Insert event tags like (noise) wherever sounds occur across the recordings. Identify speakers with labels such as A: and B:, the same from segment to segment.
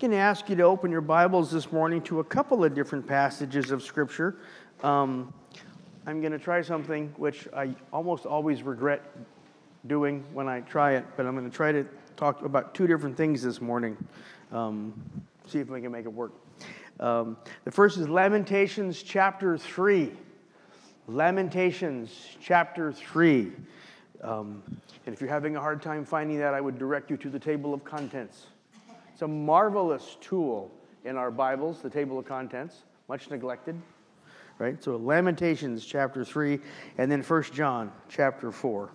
A: going to ask you to open your Bibles this morning to a couple of different passages of Scripture. Um, I'm going to try something which I almost always regret doing when I try it, but I'm going to try to talk about two different things this morning. Um, see if we can make it work. Um, the first is Lamentations chapter 3. Lamentations chapter 3. Um, and if you're having a hard time finding that, I would direct you to the table of contents. It's a marvelous tool in our Bibles, the table of contents, much neglected. Right? So Lamentations chapter 3, and then 1 John chapter 4.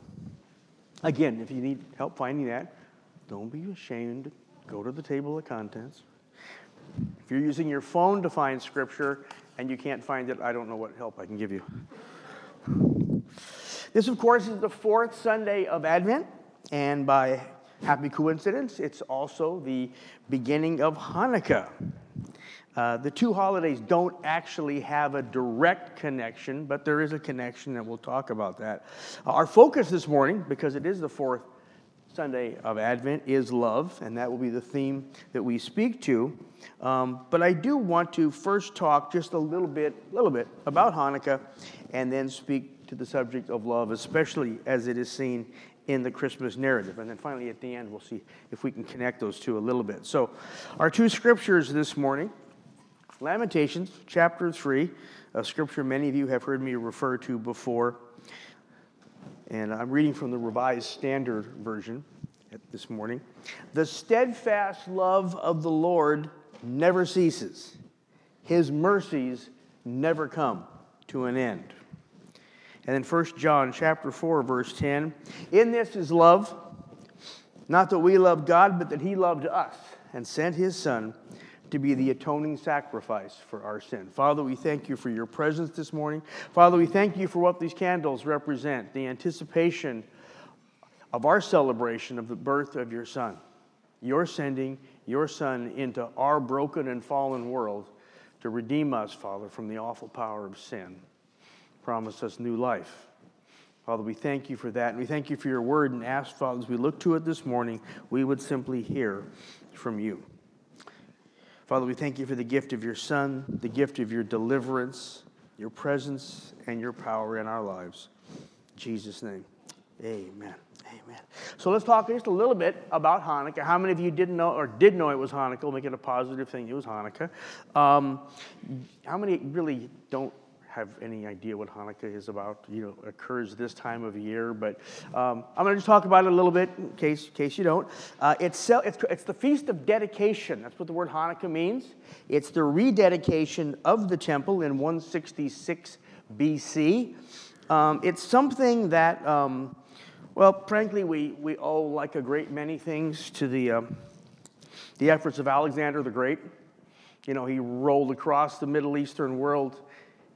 A: Again, if you need help finding that, don't be ashamed. Go to the table of contents. If you're using your phone to find scripture and you can't find it, I don't know what help I can give you. This, of course, is the fourth Sunday of Advent, and by happy coincidence, it's also the beginning of Hanukkah. Uh, the two holidays don't actually have a direct connection, but there is a connection, and we'll talk about that. Our focus this morning, because it is the fourth Sunday of Advent, is love, and that will be the theme that we speak to. Um, but I do want to first talk just a little bit, a little bit about Hanukkah, and then speak to the subject of love, especially as it is seen in the Christmas narrative. And then finally, at the end, we'll see if we can connect those two a little bit. So, our two scriptures this morning Lamentations chapter 3, a scripture many of you have heard me refer to before. And I'm reading from the Revised Standard Version this morning. The steadfast love of the Lord never ceases, his mercies never come to an end. And then 1 John chapter 4 verse 10, in this is love, not that we love God, but that he loved us and sent his son to be the atoning sacrifice for our sin. Father, we thank you for your presence this morning. Father, we thank you for what these candles represent the anticipation of our celebration of the birth of your Son. You're sending your Son into our broken and fallen world to redeem us, Father, from the awful power of sin. Promise us new life. Father, we thank you for that. And we thank you for your word and ask, Father, as we look to it this morning, we would simply hear from you. Father, we thank you for the gift of your Son, the gift of your deliverance, your presence, and your power in our lives. In Jesus' name, amen. Amen. So let's talk just a little bit about Hanukkah. How many of you didn't know or did know it was Hanukkah? We'll make it a positive thing. It was Hanukkah. Um, how many really don't have any idea what Hanukkah is about. You know, occurs this time of year, but um, I'm going to just talk about it a little bit in case, in case you don't. Uh, it's, it's, it's the feast of dedication. That's what the word Hanukkah means. It's the rededication of the temple in 166 BC. Um, it's something that, um, well, frankly, we, we owe like a great many things to the, um, the efforts of Alexander the Great. You know, he rolled across the Middle Eastern world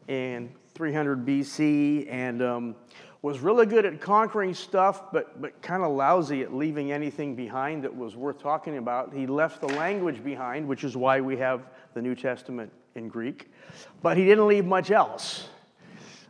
A: in 300 BC and um, was really good at conquering stuff, but, but kind of lousy at leaving anything behind that was worth talking about. He left the language behind, which is why we have the New Testament in Greek, but he didn't leave much else.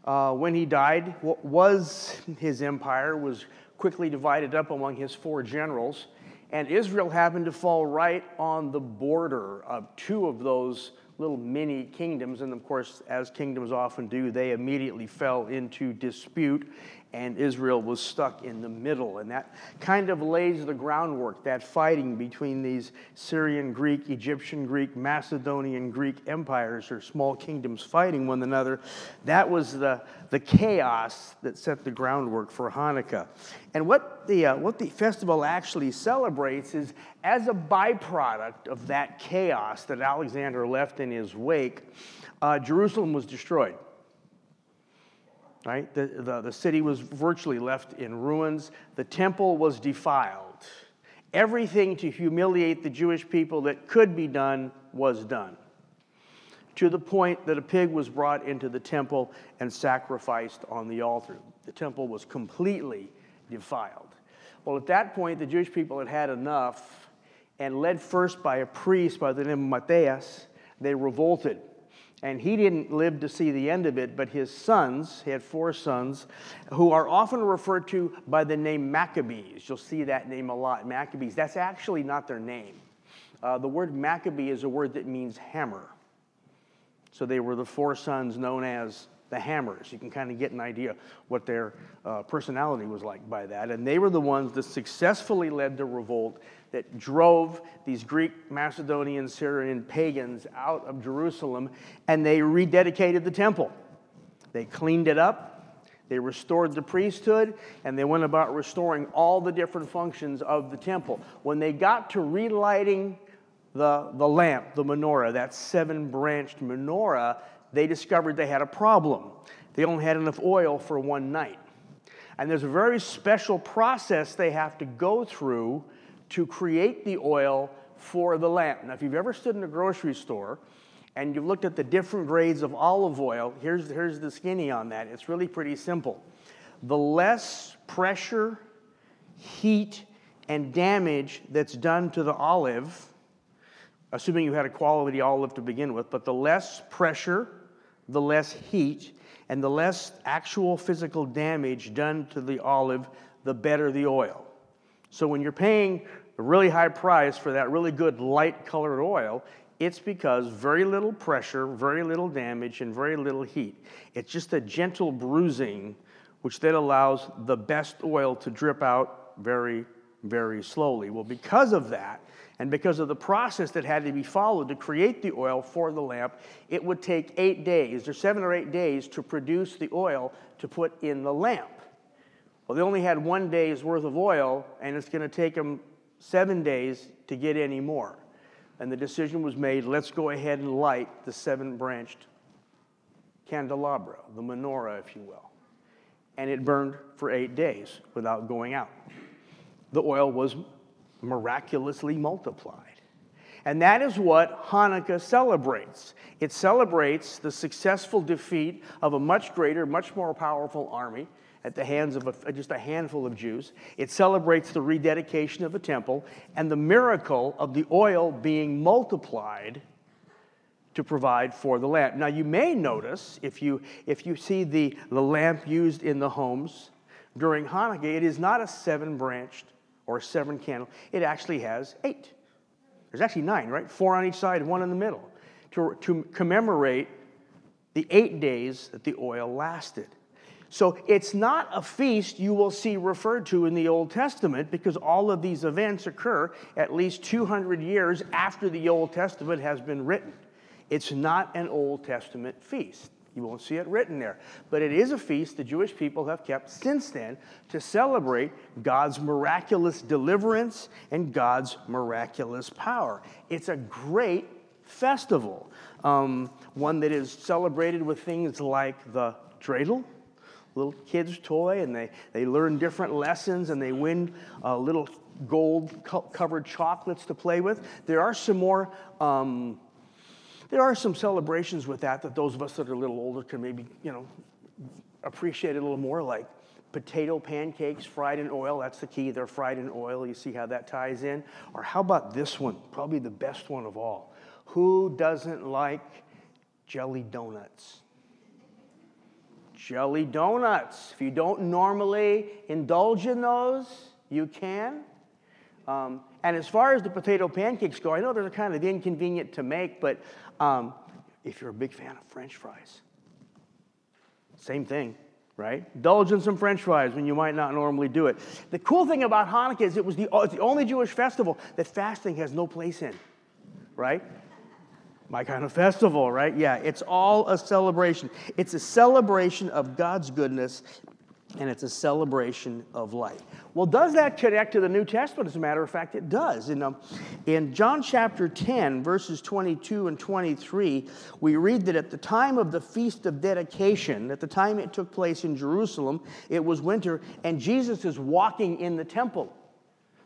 A: Uh, when he died, what was his empire was quickly divided up among his four generals, and Israel happened to fall right on the border of two of those little mini kingdoms. And of course, as kingdoms often do, they immediately fell into dispute, and Israel was stuck in the middle. And that kind of lays the groundwork, that fighting between these Syrian Greek, Egyptian Greek, Macedonian Greek empires or small kingdoms fighting one another. That was the, the chaos that set the groundwork for Hanukkah. And what the, uh, what the festival actually celebrates is as a byproduct of that chaos that Alexander left in his wake, uh, Jerusalem was destroyed right? The, the, the city was virtually left in ruins. The temple was defiled. Everything to humiliate the Jewish people that could be done was done. To the point that a pig was brought into the temple and sacrificed on the altar. The temple was completely defiled. Well, at that point, the Jewish people had had enough, and led first by a priest by the name of Matthias, they revolted and he didn't live to see the end of it, but his sons, he had four sons, who are often referred to by the name Maccabees. You'll see that name a lot, Maccabees. That's actually not their name. Uh, the word Maccabee is a word that means hammer. So they were the four sons known as the Hammers. You can kind of get an idea what their uh, personality was like by that. And they were the ones that successfully led the revolt that drove these Greek, Macedonian, Syrian pagans out of Jerusalem, and they rededicated the temple. They cleaned it up, they restored the priesthood, and they went about restoring all the different functions of the temple. When they got to relighting the, the lamp, the menorah, that seven branched menorah, they discovered they had a problem. They only had enough oil for one night. And there's a very special process they have to go through to create the oil for the lamp. Now, if you've ever stood in a grocery store and you've looked at the different grades of olive oil, here's, here's the skinny on that. It's really pretty simple. The less pressure, heat, and damage that's done to the olive, assuming you had a quality olive to begin with, but the less pressure, the less heat, and the less actual physical damage done to the olive, the better the oil. So when you're paying a really high price for that really good light colored oil, it's because very little pressure, very little damage, and very little heat. It's just a gentle bruising, which then allows the best oil to drip out very, very slowly. Well, because of that, and because of the process that had to be followed to create the oil for the lamp, it would take eight days, or seven or eight days, to produce the oil to put in the lamp. Well, they only had one day's worth of oil, and it's going to take them seven days to get any more. And the decision was made let's go ahead and light the seven branched candelabra, the menorah, if you will. And it burned for eight days without going out. The oil was miraculously multiplied. And that is what Hanukkah celebrates. It celebrates the successful defeat of a much greater, much more powerful army at the hands of a, uh, just a handful of Jews. It celebrates the rededication of the temple and the miracle of the oil being multiplied to provide for the lamp. Now, you may notice if you, if you see the, the lamp used in the homes during Hanukkah, it is not a seven branched or seven candle, it actually has eight. There's actually nine, right? Four on each side, one in the middle, to, to commemorate the eight days that the oil lasted. So it's not a feast you will see referred to in the Old Testament because all of these events occur at least 200 years after the Old Testament has been written. It's not an Old Testament feast. You won't see it written there. But it is a feast the Jewish people have kept since then to celebrate God's miraculous deliverance and God's miraculous power. It's a great festival, um, one that is celebrated with things like the dreidel, little kid's toy, and they, they learn different lessons and they win uh, little gold covered chocolates to play with. There are some more. Um, there are some celebrations with that that those of us that are a little older can maybe, you know, appreciate a little more, like potato pancakes fried in oil. That's the key. They're fried in oil. You see how that ties in? Or how about this one? Probably the best one of all. Who doesn't like jelly donuts? Jelly donuts. If you don't normally indulge in those, you can. Um, and as far as the potato pancakes go, I know they're kind of inconvenient to make, but um, if you're a big fan of French fries, same thing, right? Indulge in some French fries when you might not normally do it. The cool thing about Hanukkah is it was the, it's the only Jewish festival that fasting has no place in, right? My kind of festival, right? Yeah, it's all a celebration. It's a celebration of God's goodness and it's a celebration of light. Well, does that connect to the New Testament? As a matter of fact, it does. In, um, in John chapter 10, verses 22 and 23, we read that at the time of the Feast of Dedication, at the time it took place in Jerusalem, it was winter, and Jesus is walking in the temple.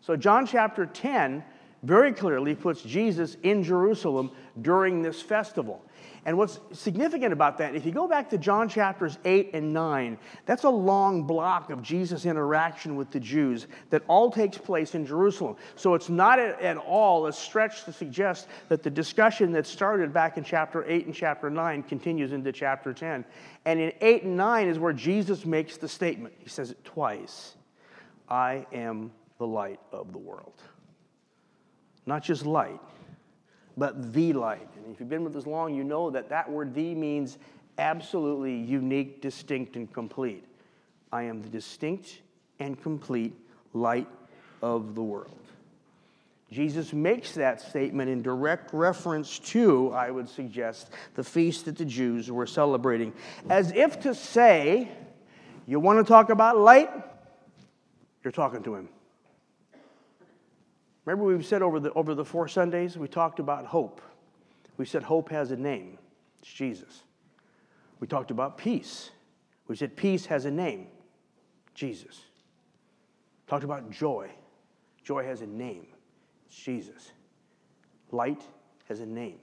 A: So, John chapter 10 very clearly puts Jesus in Jerusalem during this festival. And what's significant about that, if you go back to John chapters 8 and 9, that's a long block of Jesus' interaction with the Jews that all takes place in Jerusalem. So it's not at all a stretch to suggest that the discussion that started back in chapter 8 and chapter 9 continues into chapter 10. And in 8 and 9 is where Jesus makes the statement. He says it twice I am the light of the world. Not just light, but the light. And if you've been with us long, you know that that word the means absolutely unique, distinct, and complete. I am the distinct and complete light of the world. Jesus makes that statement in direct reference to, I would suggest, the feast that the Jews were celebrating, as if to say, You want to talk about light? You're talking to him. Remember, we've said over the, over the four Sundays, we talked about hope. We said hope has a name, it's Jesus. We talked about peace. We said peace has a name, Jesus. Talked about joy. Joy has a name. It's Jesus. Light has a name.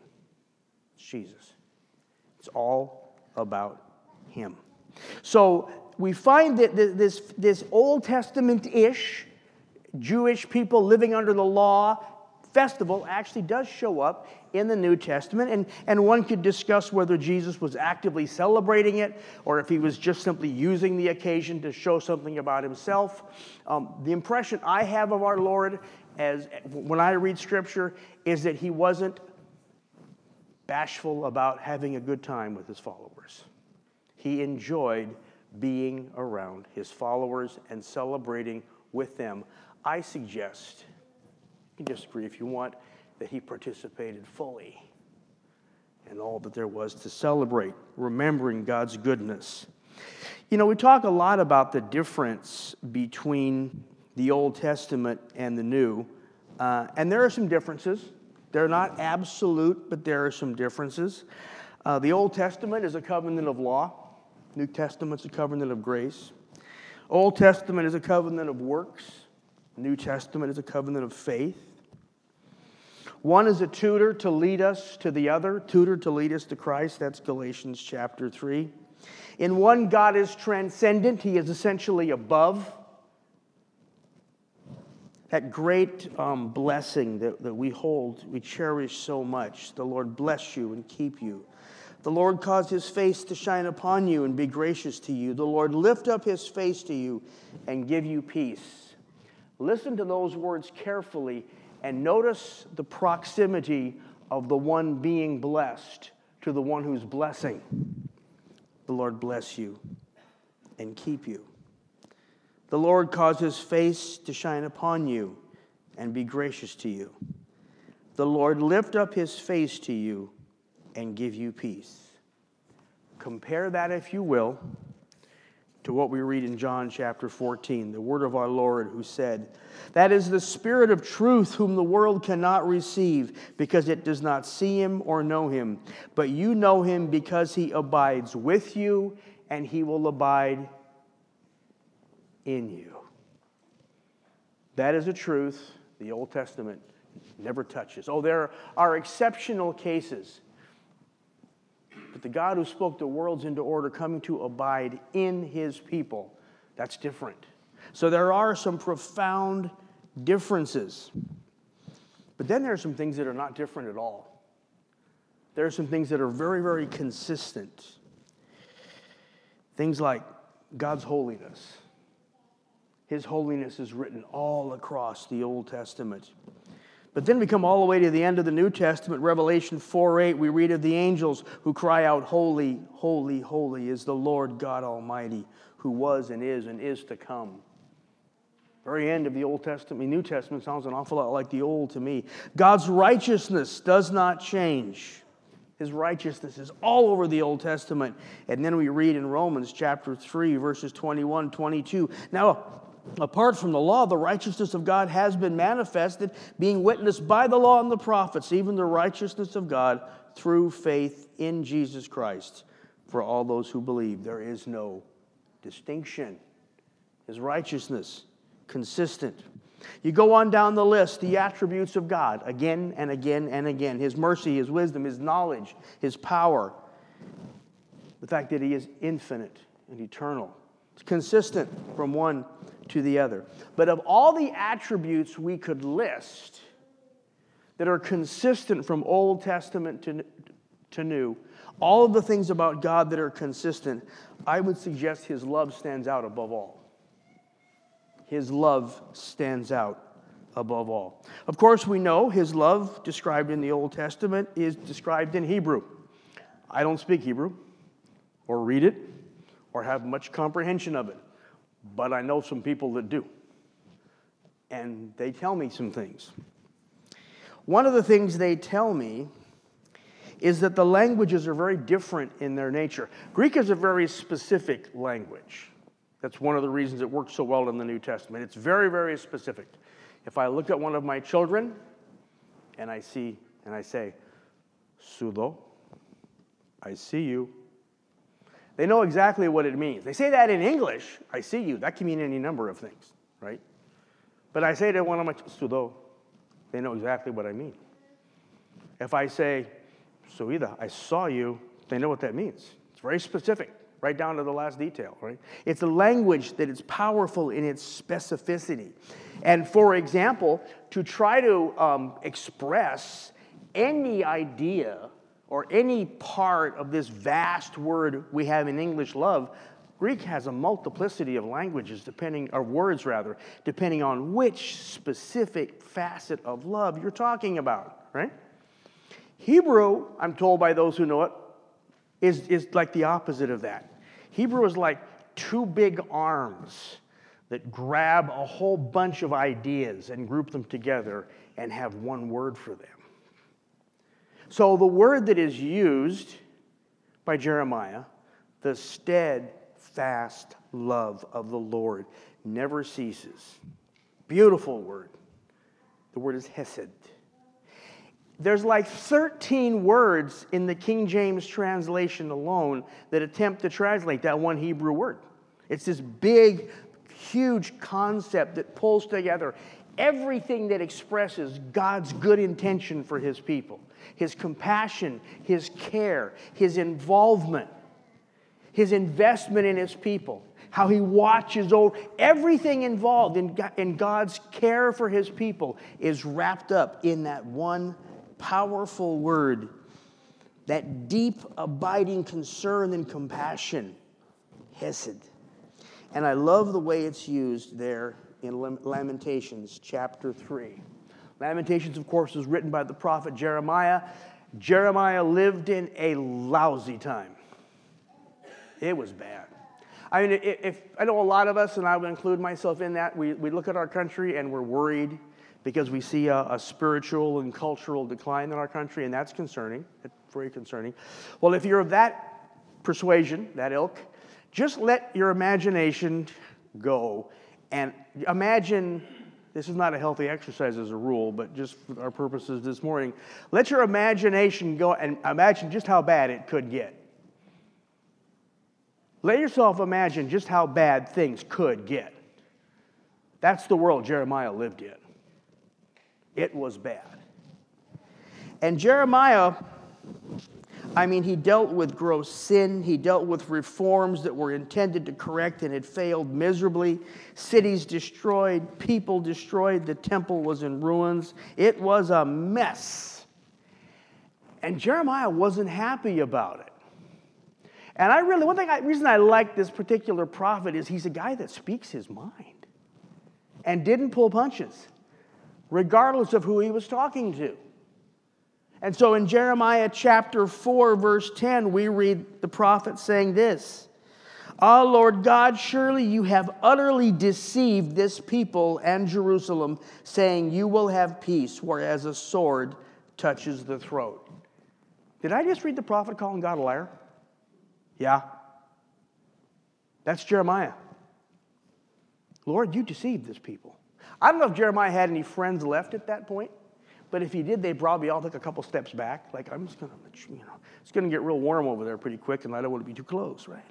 A: It's Jesus. It's all about Him. So we find that this, this Old Testament ish Jewish people living under the law festival actually does show up in the New Testament. And, and one could discuss whether Jesus was actively celebrating it or if he was just simply using the occasion to show something about himself. Um, the impression I have of our Lord as when I read scripture is that he wasn't bashful about having a good time with his followers. He enjoyed being around his followers and celebrating with them. I suggest you can disagree if you want, that he participated fully in all that there was to celebrate, remembering God's goodness. You know, we talk a lot about the difference between the Old Testament and the New, uh, and there are some differences. They're not absolute, but there are some differences. Uh, the Old Testament is a covenant of law, New Testament's a covenant of grace. Old Testament is a covenant of works, New Testament is a covenant of faith. One is a tutor to lead us to the other, tutor to lead us to Christ. That's Galatians chapter 3. In one, God is transcendent, He is essentially above. That great um, blessing that, that we hold, we cherish so much. The Lord bless you and keep you. The Lord cause his face to shine upon you and be gracious to you. The Lord lift up his face to you and give you peace. Listen to those words carefully and notice the proximity of the one being blessed to the one who's blessing. The Lord bless you and keep you. The Lord cause his face to shine upon you and be gracious to you. The Lord lift up his face to you and give you peace. Compare that, if you will, to what we read in John chapter 14, the word of our Lord, who said, That is the Spirit of truth, whom the world cannot receive, because it does not see him or know him. But you know him because he abides with you, and he will abide in you. That is a truth the Old Testament never touches. Oh, there are exceptional cases but the God who spoke the worlds into order coming to abide in his people, that's different. So there are some profound differences. But then there are some things that are not different at all. There are some things that are very, very consistent. Things like God's holiness. His holiness is written all across the Old Testament. But then we come all the way to the end of the New Testament, Revelation 4 8. We read of the angels who cry out, Holy, holy, holy is the Lord God Almighty, who was and is and is to come. Very end of the Old Testament, New Testament sounds an awful lot like the Old to me. God's righteousness does not change. His righteousness is all over the Old Testament. And then we read in Romans chapter 3, verses 21, 22. Now, apart from the law, the righteousness of God has been manifested, being witnessed by the law and the prophets, even the righteousness of God through faith in Jesus Christ for all those who believe. There is no distinction. His righteousness, consistent. You go on down the list, the attributes of God, again and again and again His mercy, His wisdom, His knowledge, His power, the fact that He is infinite and eternal. It's consistent from one to the other. But of all the attributes we could list that are consistent from Old Testament to, to New, all of the things about God that are consistent, I would suggest His love stands out above all. His love stands out above all. Of course, we know his love described in the Old Testament is described in Hebrew. I don't speak Hebrew or read it or have much comprehension of it, but I know some people that do. And they tell me some things. One of the things they tell me is that the languages are very different in their nature. Greek is a very specific language. That's one of the reasons it works so well in the New Testament. It's very, very specific. If I look at one of my children and I see and I say, Sudo, I see you. They know exactly what it means. They say that in English, I see you. That can mean any number of things, right? But I say to one of my Sudo, they know exactly what I mean. If I say, Suida, I saw you, they know what that means. It's very specific, right down to the last detail, right? It's a language that is powerful in its specificity. And for example, to try to um, express any idea or any part of this vast word we have in English, love, Greek has a multiplicity of languages, depending, or words rather, depending on which specific facet of love you're talking about, right? Hebrew, I'm told by those who know it, is, is like the opposite of that. Hebrew is like two big arms that grab a whole bunch of ideas and group them together and have one word for them. So the word that is used by Jeremiah, the steadfast love of the Lord, never ceases. Beautiful word. The word is hesed. There's like 13 words in the King James translation alone that attempt to translate that one Hebrew word. It's this big, huge concept that pulls together everything that expresses God's good intention for his people his compassion, his care, his involvement, his investment in his people, how he watches over everything involved in, God's care for his people is wrapped up in that one powerful word, that deep, abiding concern and compassion, Hesed. And I love the way it's used there in Lamentations chapter 3. Lamentations, of course, was written by the prophet Jeremiah. Jeremiah lived in a lousy time. It was bad. I mean, if I know a lot of us, and I would include myself in that, we, we look at our country and we're worried because we see a, a, spiritual and cultural decline in our country, and that's concerning. Very concerning. Well, if you're of that persuasion, that ilk, just let your imagination go and imagine this is not a healthy exercise as a rule, but just for our purposes this morning, let your imagination go and imagine just how bad it could get. Let yourself imagine just how bad things could get. That's the world Jeremiah lived in. It was bad. And Jeremiah, I mean, he dealt with gross sin. He dealt with reforms that were intended to correct and had failed miserably. Cities destroyed, people destroyed, the temple was in ruins. It was a mess. And Jeremiah wasn't happy about it. And I really, one thing, I, reason I like this particular prophet is he's a guy that speaks his mind and didn't pull punches regardless of who he was talking to. And so in Jeremiah chapter 4, verse 10, we read the prophet saying this Ah, Lord God, surely you have utterly deceived this people and Jerusalem, saying, You will have peace, whereas a sword touches the throat. Did I just read the prophet calling God a liar? Yeah. That's Jeremiah. Lord, you deceived this people. I don't know if Jeremiah had any friends left at that point, but if he did, they'd probably all took a couple steps back. Like, I'm just going to, you know, it's going to get real warm over there pretty quick, and I don't want to be too close, right?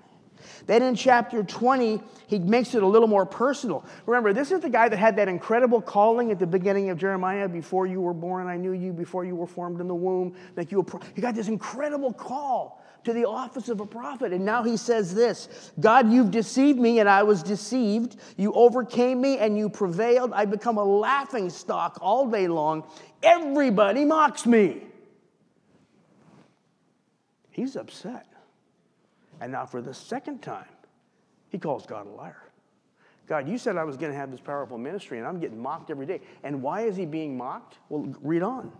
A: Then in chapter 20, he makes it a little more personal. Remember, this is the guy that had that incredible calling at the beginning of Jeremiah before you were born, I knew you, before you were formed in the womb. Like you, he got this incredible call to the office of a prophet. And now he says this God, you've deceived me, and I was deceived. You overcame me, and you prevailed. I become a laughing stock all day long. Everybody mocks me. He's upset. And now, for the second time, he calls God a liar. God, you said I was going to have this powerful ministry, and I'm getting mocked every day. And why is he being mocked? Well, read on.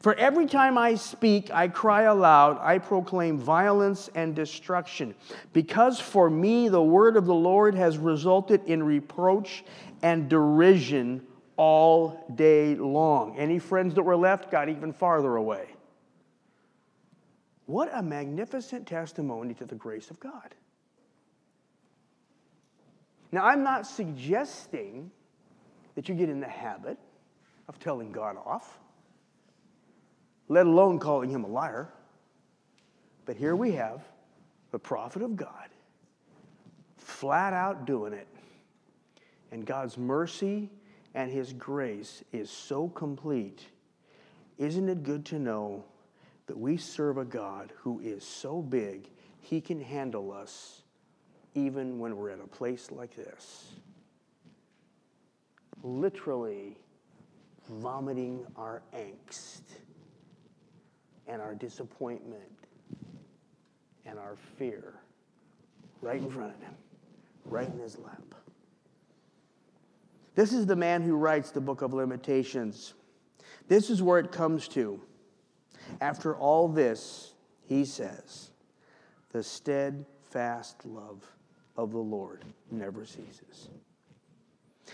A: For every time I speak, I cry aloud, I proclaim violence and destruction. Because for me, the word of the Lord has resulted in reproach and derision all day long. Any friends that were left got even farther away. What a magnificent testimony to the grace of God. Now, I'm not suggesting that you get in the habit of telling God off, let alone calling him a liar. But here we have the prophet of God flat out doing it. And God's mercy and his grace is so complete. Isn't it good to know that we serve a God who is so big, he can handle us even when we're at a place like this. Literally vomiting our angst and our disappointment and our fear right in front of him, right in his lap. This is the man who writes the book of Lamentations. This is where it comes to. After all this, he says, the steadfast love of the Lord never ceases.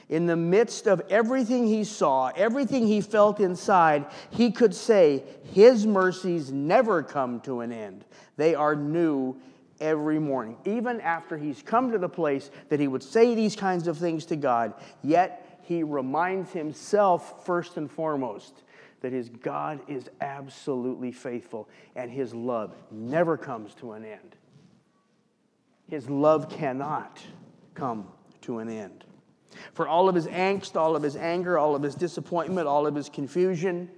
A: In the midst of everything he saw, everything he felt inside, he could say, His mercies never come to an end. They are new every morning. Even after he's come to the place that he would say these kinds of things to God, yet he reminds himself, first and foremost, that his God is absolutely faithful and his love never comes to an end his love cannot come to an end. For all of his angst, all of his anger, all of his disappointment, all of his confusion,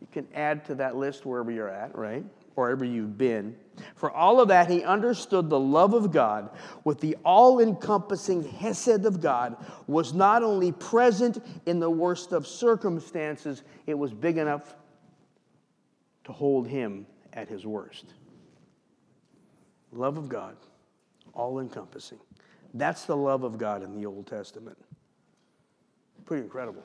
A: you can add to that list wherever you're at, right? Wherever you've been. For all of that, he understood the love of God with the all encompassing Hesed of God was not only present in the worst of circumstances, it was big enough to hold him at his worst. Love of God all encompassing. That's the love of God in the Old Testament. Pretty incredible.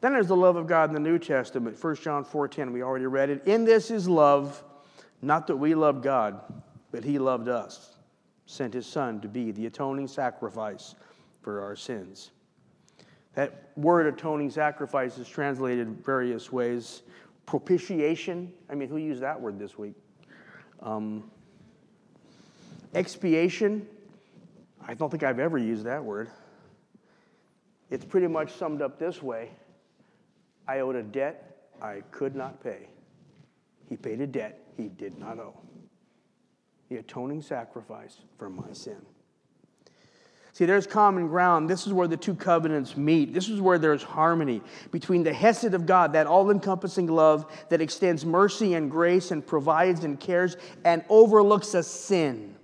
A: Then there's the love of God in the New Testament. 1 John 4:10, we already read it. In this is love, not that we love God, but he loved us, sent his son to be the atoning sacrifice for our sins. That word atoning sacrifice is translated various ways. Propitiation, I mean, who used that word this week? Um, Expiation, I don't think I've ever used that word. It's pretty much summed up this way I owed a debt I could not pay. He paid a debt he did not owe. The atoning sacrifice for my sin. See, there's common ground. This is where the two covenants meet. This is where there's harmony between the Hesed of God, that all encompassing love that extends mercy and grace and provides and cares and overlooks a sin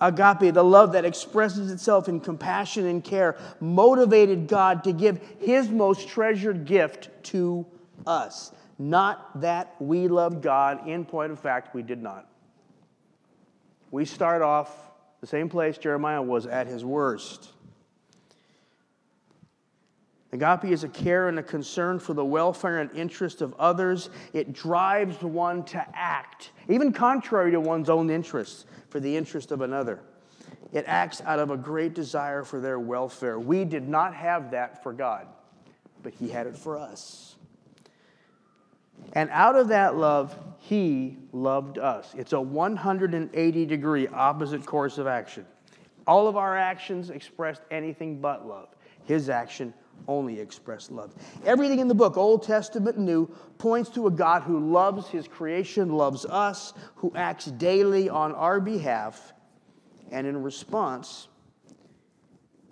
A: Agape, the love that expresses itself in compassion and care, motivated God to give his most treasured gift to us. Not that we loved God, in point of fact, we did not. We start off the same place Jeremiah was at his worst. Agape is a care and a concern for the welfare and interest of others. It drives one to act, even contrary to one's own interests for the interest of another. It acts out of a great desire for their welfare. We did not have that for God, but He had it for us. And out of that love, He loved us. It's a 180 degree opposite course of action. All of our actions expressed anything but love. His action only express love. Everything in the book, Old Testament and New, points to a God who loves his creation, loves us, who acts daily on our behalf, and in response,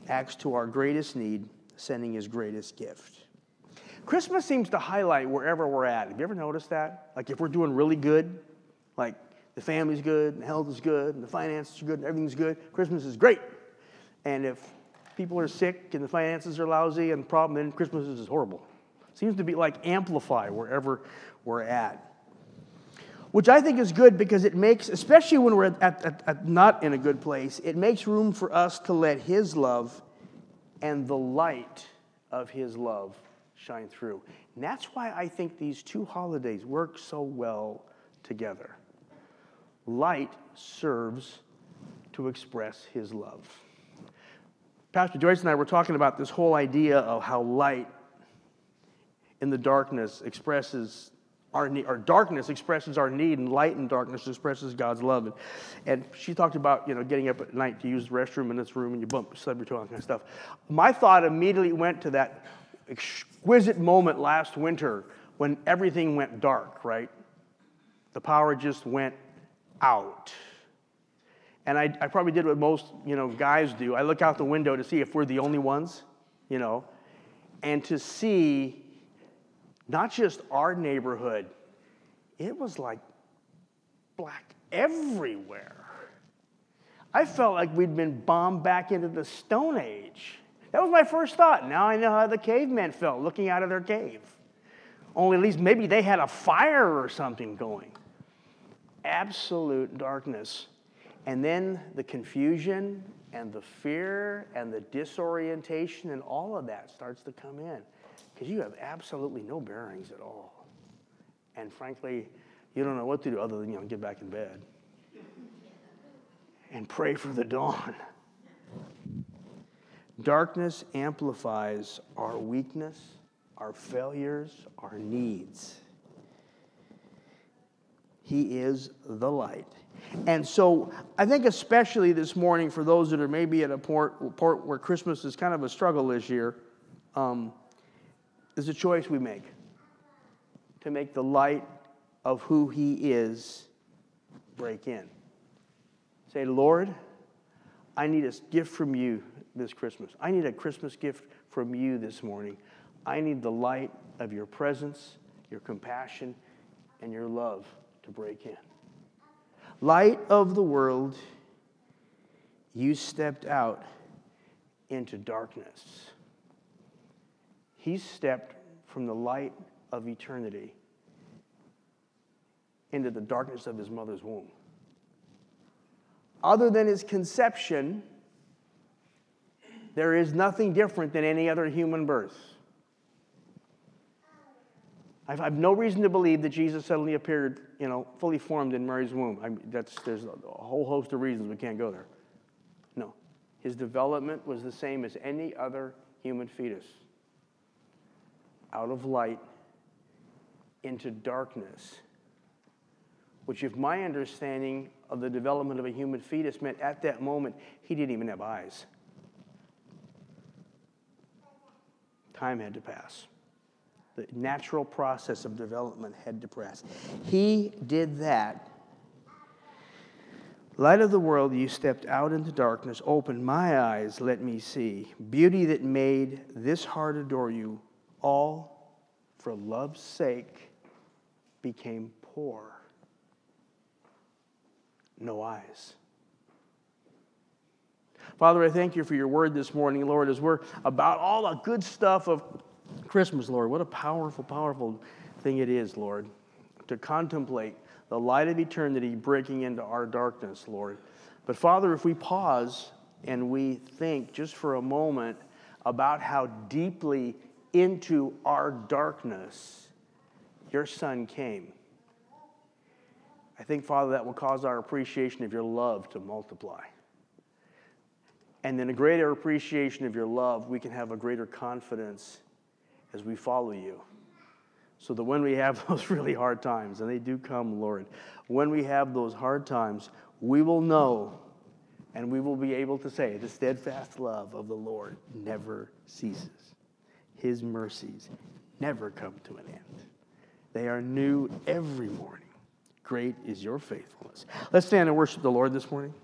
A: acts to our greatest need, sending his greatest gift. Christmas seems to highlight wherever we're at. Have you ever noticed that? Like if we're doing really good, like the family's good, and the health is good, and the finances are good, and everything's good, Christmas is great. And if people are sick and the finances are lousy and the problem, then Christmas is horrible. Seems to be like amplify wherever we're at. which I think is good because it makes, especially when we're at, at, at, not in a good place, it makes room for us to let His love and the light of His love shine through. And that's why I think these two holidays work so well together. Light serves to express His love. Pastor Joyce and I were talking about this whole idea of how light in the darkness expresses our need, or darkness expresses our need, and light in darkness expresses God's love. And, and, she talked about, you know, getting up at night to use the restroom in this room and you bump, stub your toe, all that kind of stuff. My thought immediately went to that exquisite moment last winter when everything went dark, right? The power just went out. And I, I probably did what most, you know, guys do. I look out the window to see if we're the only ones, you know, and to see not just our neighborhood, it was like black everywhere. I felt like we'd been bombed back into the Stone Age. That was my first thought. Now I know how the cavemen felt looking out of their cave. Only at least maybe they had a fire or something going. Absolute darkness. And then the confusion and the fear and the disorientation and all of that starts to come in because you have absolutely no bearings at all. And frankly, you don't know what to do other than you know, get back in bed (laughs) and pray for the dawn. Darkness amplifies our weakness, our failures, our needs. He is the light. And so I think, especially this morning, for those that are maybe at a port, port where Christmas is kind of a struggle this year, um, is a choice we make to make the light of who He is break in. Say, Lord, I need a gift from you this Christmas. I need a Christmas gift from you this morning. I need the light of your presence, your compassion, and your love to break in. Light of the world, you stepped out into darkness. He stepped from the light of eternity into the darkness of his mother's womb. Other than his conception, there is nothing different than any other human birth. I have no reason to believe that Jesus suddenly appeared, you know, fully formed in Mary's womb. I that's, there's a whole host of reasons we can't go there. No. His development was the same as any other human fetus out of light into darkness. Which, if my understanding of the development of a human fetus meant at that moment he didn't even have eyes, time had to pass. The natural process of development had pass. He did that. Light of the world, you stepped out into darkness, opened my eyes, let me see. Beauty that made this heart adore you all for love's sake became poor. No eyes. Father, I thank you for your word this morning, Lord, as we're about all the good stuff of Christmas, Lord. What a powerful, powerful thing it is, Lord, to contemplate the light of eternity breaking into our darkness, Lord. But Father, if we pause and we think just for a moment about how deeply into our darkness, your Son came. I think, Father, that will cause our appreciation of your love to multiply. And in a greater appreciation of your love, we can have a greater confidence as we follow you. So that when we have (laughs) those really hard times, and they do come, Lord, when we have those hard times, we will know and we will be able to say, The steadfast love of the Lord never ceases his mercies never come to an end. They are new every morning. Great is your faithfulness. Let's stand and worship the Lord this morning.